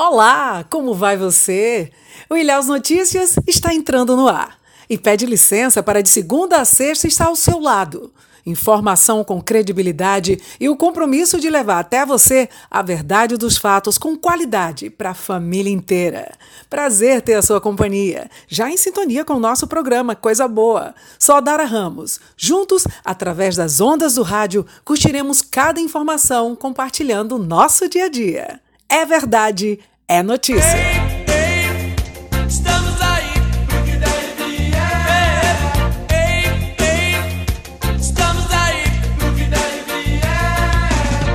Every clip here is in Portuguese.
Olá, como vai você? O Ilhéus Notícias está entrando no ar e pede licença para de segunda a sexta estar ao seu lado. Informação com credibilidade e o compromisso de levar até você a verdade dos fatos com qualidade para a família inteira. Prazer ter a sua companhia, já em sintonia com o nosso programa Coisa Boa. Só Dara Ramos. Juntos, através das ondas do rádio, curtiremos cada informação compartilhando o nosso dia a dia. É verdade, é notícia. Ei, ei, estamos aí pro que deve. Ei, ei, estamos aí pro que deve.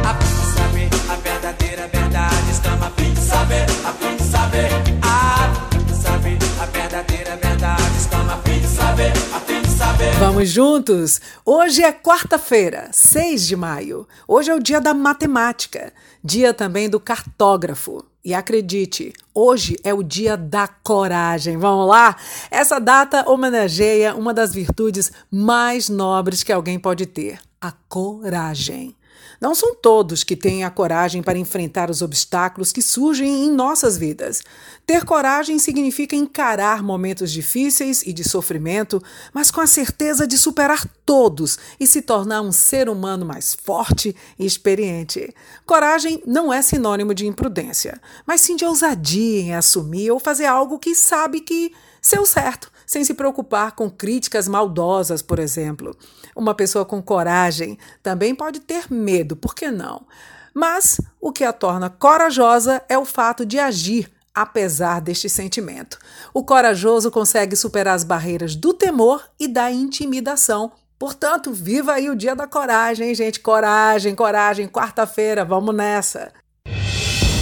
A fim de saber a verdadeira verdade, estamos a fim de saber, a fim de saber, a fim de saber a verdadeira verdade, estamos a fim de saber, a fim de saber. Vamos juntos? Hoje é quarta-feira, 6 de maio. Hoje é o dia da matemática, dia também do cartógrafo. E acredite, hoje é o dia da coragem. Vamos lá? Essa data homenageia uma das virtudes mais nobres que alguém pode ter: a coragem. Não são todos que têm a coragem para enfrentar os obstáculos que surgem em nossas vidas. Ter coragem significa encarar momentos difíceis e de sofrimento, mas com a certeza de superar todos e se tornar um ser humano mais forte e experiente. Coragem não é sinônimo de imprudência, mas sim de ousadia em assumir ou fazer algo que sabe que seu certo sem se preocupar com críticas maldosas, por exemplo. Uma pessoa com coragem também pode ter medo, por que não? Mas o que a torna corajosa é o fato de agir apesar deste sentimento. O corajoso consegue superar as barreiras do temor e da intimidação. Portanto, viva aí o dia da coragem, gente? Coragem, coragem. Quarta-feira, vamos nessa.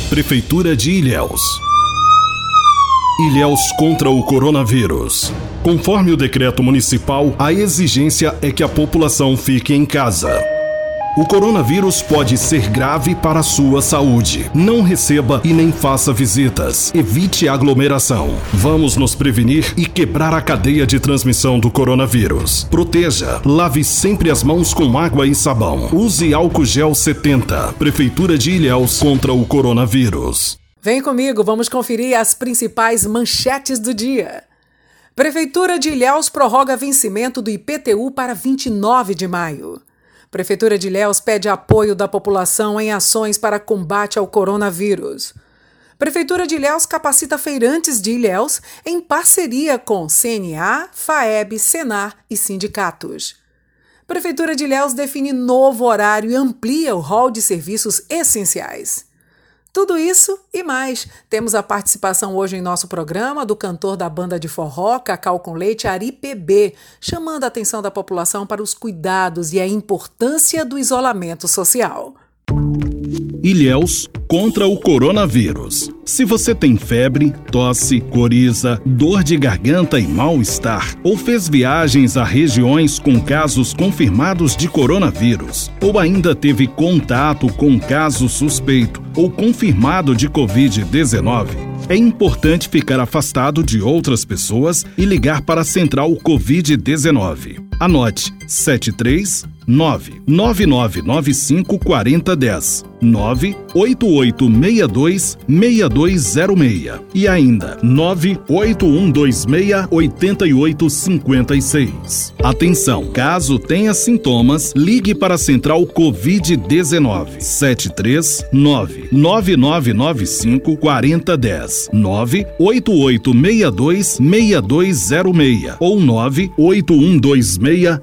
Prefeitura de Ilhéus. Ilhéus contra o coronavírus. Conforme o decreto municipal, a exigência é que a população fique em casa. O coronavírus pode ser grave para a sua saúde. Não receba e nem faça visitas. Evite aglomeração. Vamos nos prevenir e quebrar a cadeia de transmissão do coronavírus. Proteja. Lave sempre as mãos com água e sabão. Use álcool gel 70. Prefeitura de Ilhéus contra o coronavírus. Vem comigo, vamos conferir as principais manchetes do dia. Prefeitura de Ilhéus prorroga vencimento do IPTU para 29 de maio. Prefeitura de Ilhéus pede apoio da população em ações para combate ao coronavírus. Prefeitura de Ilhéus capacita feirantes de Ilhéus em parceria com CNA, FAEB, Senar e sindicatos. Prefeitura de Ilhéus define novo horário e amplia o rol de serviços essenciais. Tudo isso e mais. Temos a participação hoje em nosso programa do cantor da banda de forró Cacau com Leite, Ari PB, chamando a atenção da população para os cuidados e a importância do isolamento social. Ilhéus contra o coronavírus. Se você tem febre, tosse, coriza, dor de garganta e mal-estar, ou fez viagens a regiões com casos confirmados de coronavírus, ou ainda teve contato com caso suspeito ou confirmado de Covid-19, é importante ficar afastado de outras pessoas e ligar para a Central Covid-19. Anote 73 99995 4010 98862 6206 e ainda 98126 8856. Atenção, caso tenha sintomas, ligue para a Central Covid-19 739 9995 4010 98862 6206 ou 98126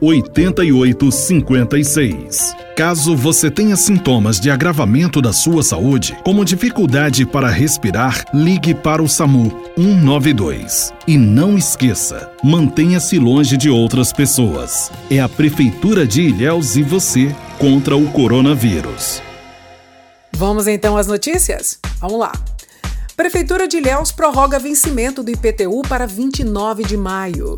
8856. Caso você tenha sintomas de agravamento da sua saúde, como dificuldade para respirar, ligue para o SAMU 192. E não esqueça, mantenha-se longe de outras pessoas. É a Prefeitura de Ilhéus e você contra o coronavírus. Vamos então às notícias? Vamos lá. Prefeitura de Ilhéus prorroga vencimento do IPTU para 29 de maio.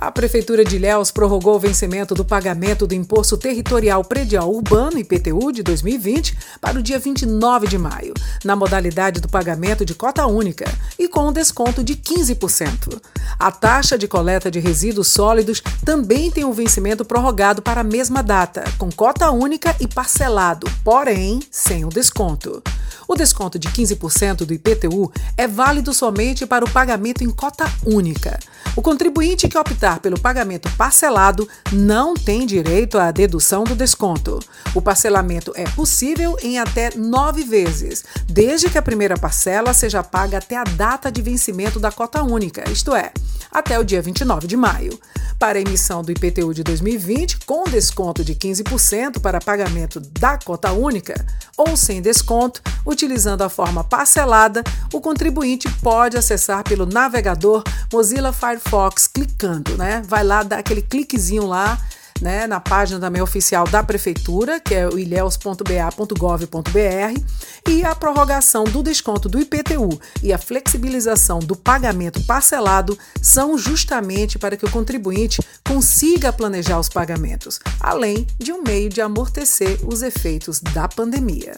A Prefeitura de Ilhéus prorrogou o vencimento do pagamento do Imposto Territorial Predial Urbano, IPTU, de 2020 para o dia 29 de maio, na modalidade do pagamento de cota única e com um desconto de 15%. A taxa de coleta de resíduos sólidos também tem um vencimento prorrogado para a mesma data, com cota única e parcelado, porém sem o desconto. O desconto de 15% do IPTU é válido somente para o pagamento em cota única. O contribuinte que optar pelo pagamento parcelado não tem direito à dedução do desconto. O parcelamento é possível em até nove vezes, desde que a primeira parcela seja paga até a data de vencimento da cota única, isto é, até o dia 29 de maio. Para a emissão do IPTU de 2020, com desconto de 15% para pagamento da cota única, ou sem desconto, utilizando a forma parcelada, o contribuinte pode acessar pelo navegador Mozilla Firefox clicando, né? Vai lá, dá aquele cliquezinho lá né, na página também oficial da Prefeitura, que é o ilhéus.ba.gov.br, e a prorrogação do desconto do IPTU e a flexibilização do pagamento parcelado são justamente para que o contribuinte consiga planejar os pagamentos, além de um meio de amortecer os efeitos da pandemia.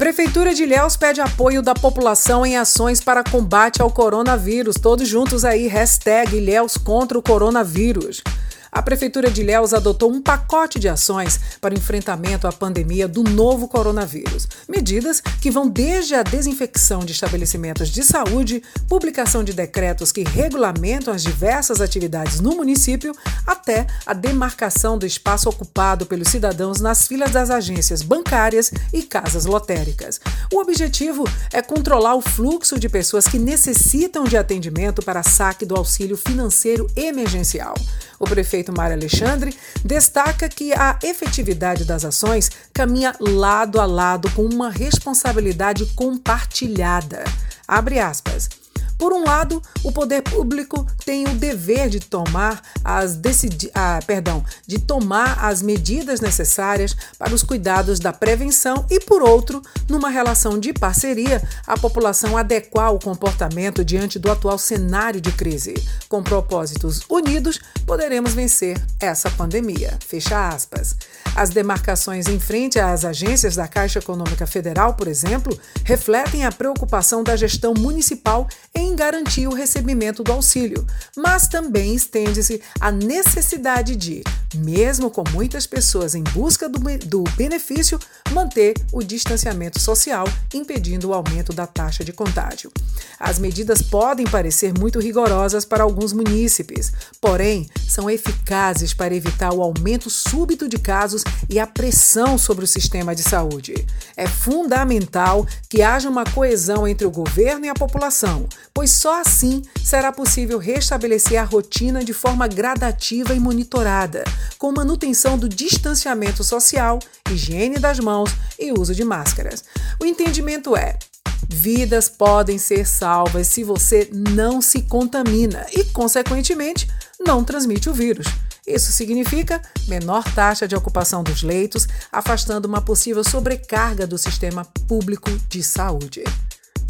Prefeitura de Ilhéus pede apoio da população em ações para combate ao coronavírus. Todos juntos aí, hashtag Ilhéus contra o coronavírus a Prefeitura de Ilhéus adotou um pacote de ações para o enfrentamento à pandemia do novo coronavírus. Medidas que vão desde a desinfecção de estabelecimentos de saúde, publicação de decretos que regulamentam as diversas atividades no município, até a demarcação do espaço ocupado pelos cidadãos nas filas das agências bancárias e casas lotéricas. O objetivo é controlar o fluxo de pessoas que necessitam de atendimento para saque do auxílio financeiro emergencial. O prefeito Mário Alexandre destaca que a efetividade das ações caminha lado a lado com uma responsabilidade compartilhada. Abre aspas. Por um lado, o poder público tem o dever de tomar as decidi ah, perdão, de tomar as medidas necessárias para os cuidados da prevenção e por outro, numa relação de parceria, a população adequar o comportamento diante do atual cenário de crise. Com propósitos unidos, poderemos vencer essa pandemia. Fecha aspas. As demarcações em frente às agências da Caixa Econômica Federal, por exemplo, refletem a preocupação da gestão municipal em em garantir o recebimento do auxílio, mas também estende-se a necessidade de, mesmo com muitas pessoas em busca do, do benefício, manter o distanciamento social, impedindo o aumento da taxa de contágio. As medidas podem parecer muito rigorosas para alguns munícipes, porém, são eficazes para evitar o aumento súbito de casos e a pressão sobre o sistema de saúde. É fundamental que haja uma coesão entre o governo e a população, pois só assim será possível restabelecer a rotina de forma gradativa e monitorada, com manutenção do distanciamento social, higiene das mãos e uso de máscaras. O entendimento é: vidas podem ser salvas se você não se contamina e, consequentemente, não transmite o vírus. Isso significa menor taxa de ocupação dos leitos, afastando uma possível sobrecarga do sistema público de saúde.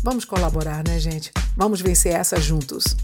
Vamos colaborar, né, gente? Vamos vencer essa juntos.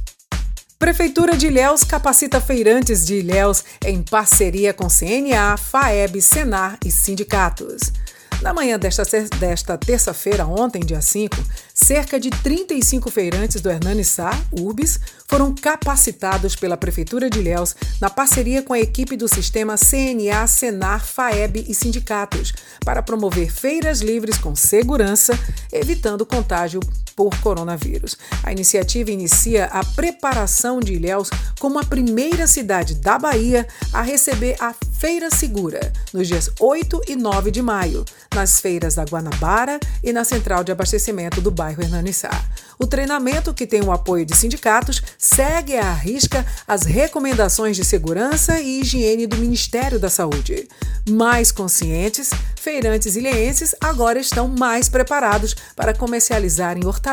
Prefeitura de Ilhéus capacita feirantes de Ilhéus em parceria com CNA, FAEB, Senar e sindicatos. Na manhã desta, desta terça-feira, ontem, dia 5, cerca de 35 feirantes do Hernani Sá, URBS, foram capacitados pela Prefeitura de Ilhéus na parceria com a equipe do sistema CNA, Senar, FAEB e sindicatos, para promover feiras livres com segurança, evitando contágio por coronavírus. A iniciativa inicia a preparação de Ilhéus como a primeira cidade da Bahia a receber a Feira Segura, nos dias 8 e 9 de maio, nas feiras da Guanabara e na central de abastecimento do bairro Hernanissá. O treinamento, que tem o apoio de sindicatos, segue à risca as recomendações de segurança e higiene do Ministério da Saúde. Mais conscientes, feirantes ilhéenses agora estão mais preparados para comercializarem hortaliças,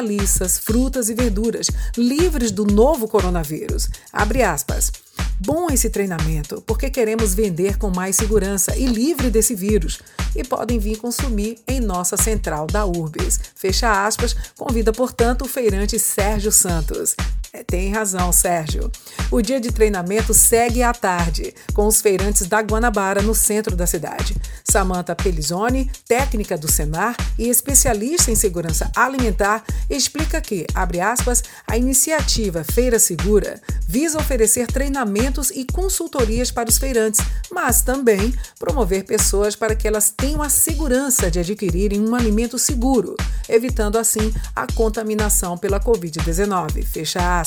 frutas e verduras livres do novo coronavírus. Abre aspas. Bom esse treinamento, porque queremos vender com mais segurança e livre desse vírus. E podem vir consumir em nossa central da Urbis. Fecha aspas, convida, portanto, o feirante Sérgio Santos. É, tem razão, Sérgio. O dia de treinamento segue à tarde, com os feirantes da Guanabara no centro da cidade. Samantha Pelizoni, técnica do Senar e especialista em segurança alimentar, explica que, abre aspas, a iniciativa Feira Segura visa oferecer treinamentos e consultorias para os feirantes, mas também promover pessoas para que elas tenham a segurança de adquirirem um alimento seguro, evitando assim a contaminação pela Covid-19. Fecha aspas.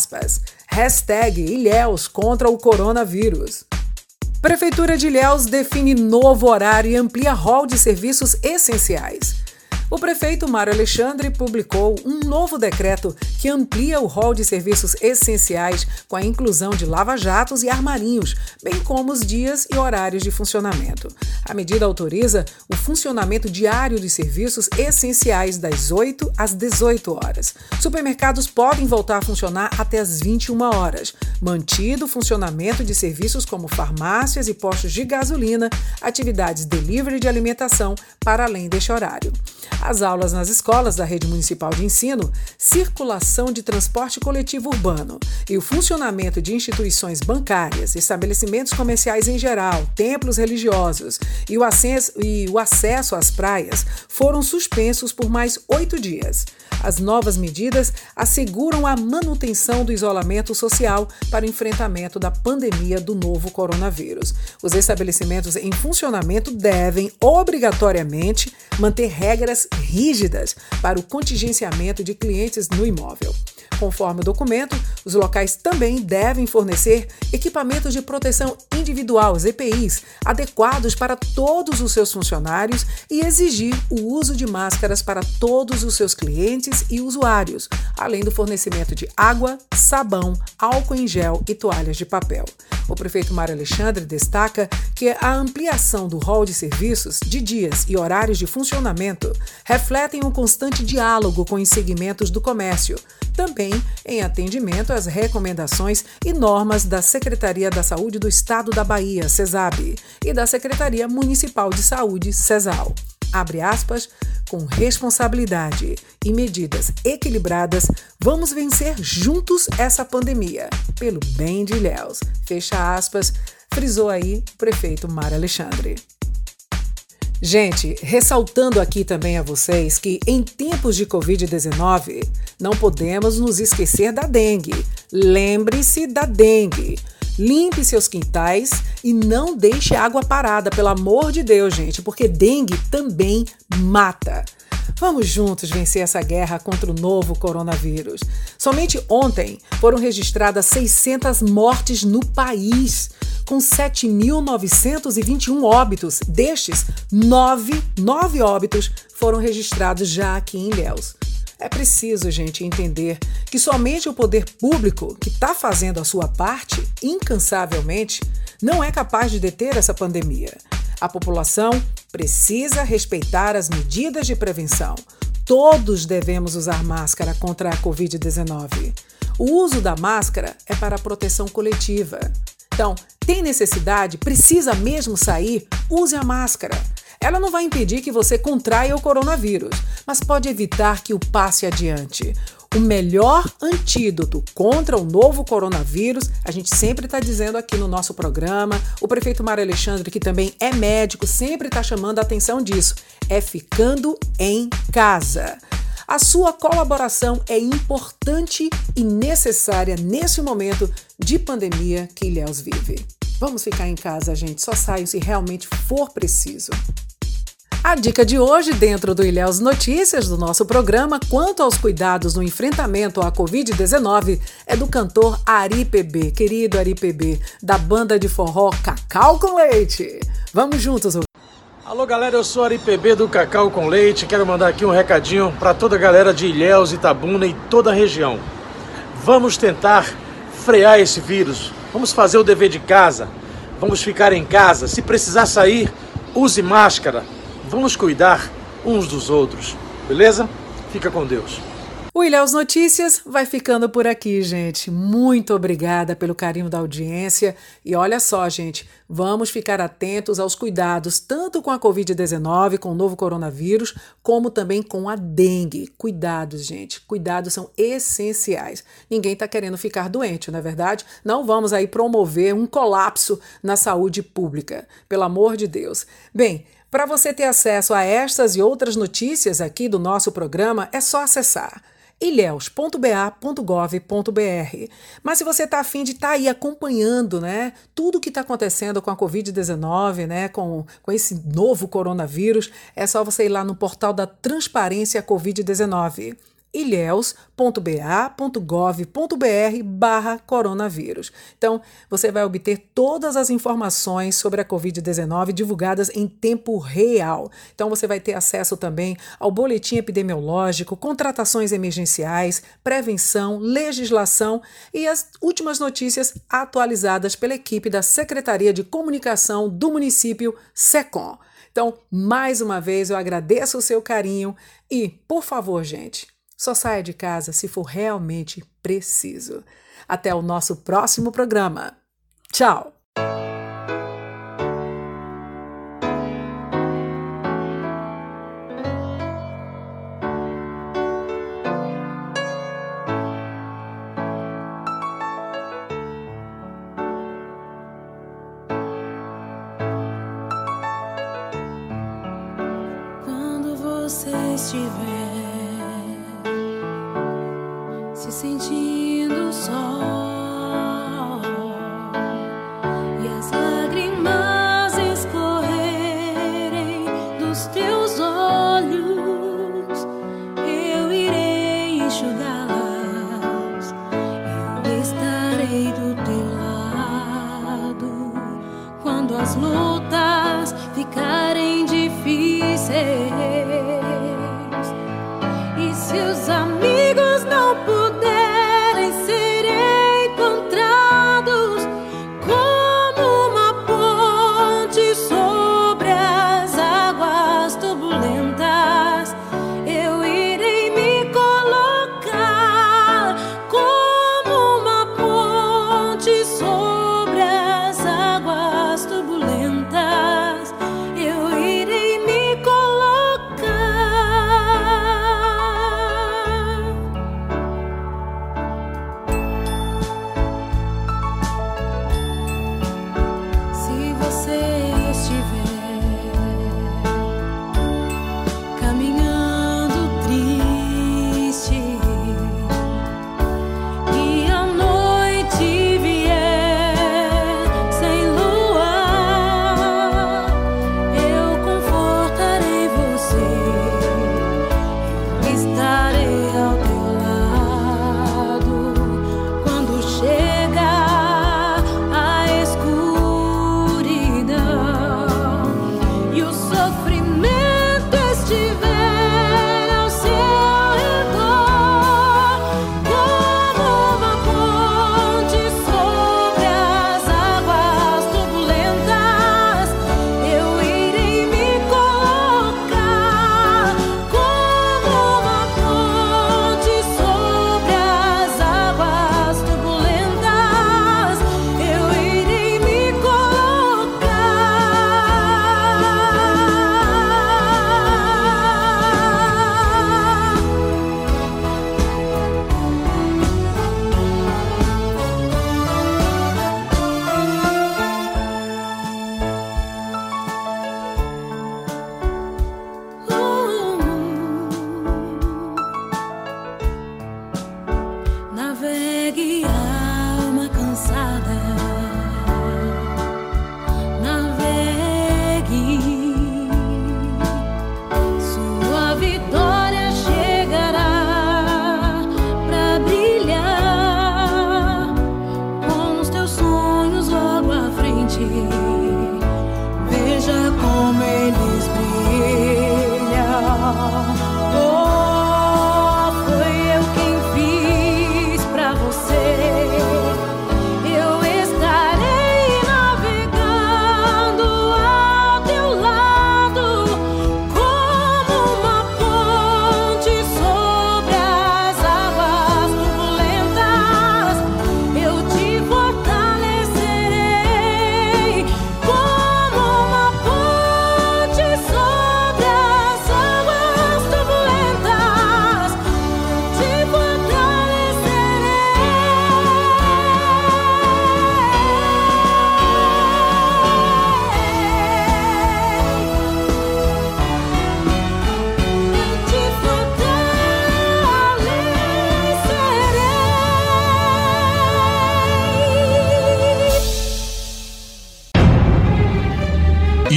Hashtag Ilhéus contra o coronavírus. Prefeitura de Ilhéus define novo horário e amplia rol de serviços essenciais. O prefeito Mário Alexandre publicou um novo decreto que amplia o rol de serviços essenciais com a inclusão de lava-jatos e armarinhos, bem como os dias e horários de funcionamento. A medida autoriza o funcionamento diário dos serviços essenciais das 8 às 18 horas. Supermercados podem voltar a funcionar até as 21 horas, mantido o funcionamento de serviços como farmácias e postos de gasolina, atividades delivery de alimentação para além deste horário as aulas nas escolas da rede municipal de ensino, circulação de transporte coletivo urbano e o funcionamento de instituições bancárias, estabelecimentos comerciais em geral, templos religiosos e o acesso, e o acesso às praias foram suspensos por mais oito dias. As novas medidas asseguram a manutenção do isolamento social para o enfrentamento da pandemia do novo coronavírus. Os estabelecimentos em funcionamento devem, obrigatoriamente, manter regras rígidas para o contingenciamento de clientes no imóvel. Conforme o documento, os locais também devem fornecer equipamentos de proteção individual, EPIs, adequados para todos os seus funcionários e exigir o uso de máscaras para todos os seus clientes e usuários, além do fornecimento de água, sabão, álcool em gel e toalhas de papel. O prefeito Mário Alexandre destaca que a ampliação do rol de serviços, de dias e horários de funcionamento refletem um constante diálogo com os segmentos do comércio, também em atendimento às recomendações e normas da Secretaria da Saúde do Estado da Bahia, CESAB, e da Secretaria Municipal de Saúde, CESAL. Abre aspas, com responsabilidade e medidas equilibradas, vamos vencer juntos essa pandemia, pelo bem de Ilhéus. Fecha aspas, frisou aí o prefeito Mar Alexandre. Gente, ressaltando aqui também a vocês que em tempos de Covid-19 não podemos nos esquecer da dengue. Lembre-se da dengue. Limpe seus quintais e não deixe água parada, pelo amor de Deus, gente, porque dengue também mata. Vamos juntos vencer essa guerra contra o novo coronavírus. Somente ontem foram registradas 600 mortes no país, com 7.921 óbitos. Destes, nove, nove óbitos foram registrados já aqui em Ilhéus. É preciso, gente, entender que somente o poder público, que está fazendo a sua parte incansavelmente, não é capaz de deter essa pandemia. A população precisa respeitar as medidas de prevenção. Todos devemos usar máscara contra a Covid-19. O uso da máscara é para a proteção coletiva. Então, tem necessidade, precisa mesmo sair, use a máscara. Ela não vai impedir que você contraia o coronavírus, mas pode evitar que o passe adiante. O melhor antídoto contra o novo coronavírus, a gente sempre está dizendo aqui no nosso programa, o prefeito Mário Alexandre, que também é médico, sempre está chamando a atenção disso, é ficando em casa. A sua colaboração é importante e necessária nesse momento de pandemia que Ilhéus vive. Vamos ficar em casa, gente, só saio se realmente for preciso. A dica de hoje, dentro do Ilhéus Notícias do nosso programa, quanto aos cuidados no enfrentamento à Covid-19, é do cantor Ari PB, querido Ari PB, da banda de forró Cacau com Leite. Vamos juntos. Alô galera, eu sou Ari PB do Cacau com Leite. Quero mandar aqui um recadinho para toda a galera de Ilhéus, Itabuna e toda a região. Vamos tentar frear esse vírus. Vamos fazer o dever de casa. Vamos ficar em casa. Se precisar sair, use máscara Vamos cuidar uns dos outros, beleza? Fica com Deus. O Ilhéus Notícias vai ficando por aqui, gente. Muito obrigada pelo carinho da audiência. E olha só, gente, vamos ficar atentos aos cuidados, tanto com a Covid-19, com o novo coronavírus, como também com a dengue. Cuidados, gente. Cuidados são essenciais. Ninguém está querendo ficar doente, não é verdade? Não vamos aí promover um colapso na saúde pública. Pelo amor de Deus. Bem, para você ter acesso a estas e outras notícias aqui do nosso programa, é só acessar ilhéus.ba.gov.br. Mas se você está afim de estar tá aí acompanhando né, tudo o que está acontecendo com a Covid-19, né, com, com esse novo coronavírus, é só você ir lá no portal da Transparência Covid-19 ilhéus.ba.gov.br barra coronavírus. Então, você vai obter todas as informações sobre a Covid-19 divulgadas em tempo real. Então, você vai ter acesso também ao boletim epidemiológico, contratações emergenciais, prevenção, legislação e as últimas notícias atualizadas pela equipe da Secretaria de Comunicação do município SECOM. Então, mais uma vez, eu agradeço o seu carinho e, por favor, gente, só saia de casa se for realmente preciso. Até o nosso próximo programa. Tchau! Quando você estiver você.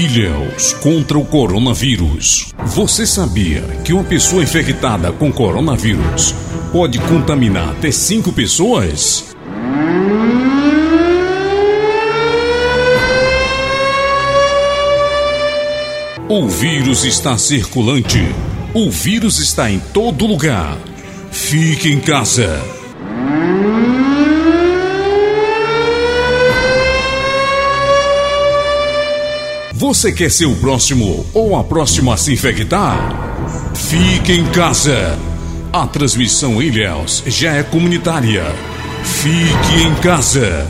Ilhéus contra o coronavírus. Você sabia que uma pessoa infectada com coronavírus pode contaminar até cinco pessoas? O vírus está circulante. O vírus está em todo lugar. Fique em casa. Você quer ser o próximo ou a próxima a se infectar? Fique em casa. A transmissão Ilhéus já é comunitária. Fique em casa.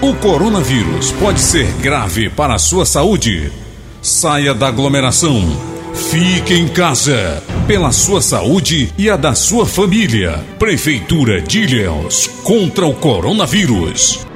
O coronavírus pode ser grave para a sua saúde. Saia da aglomeração. Fique em casa. Pela sua saúde e a da sua família. Prefeitura de Ilhéus contra o coronavírus.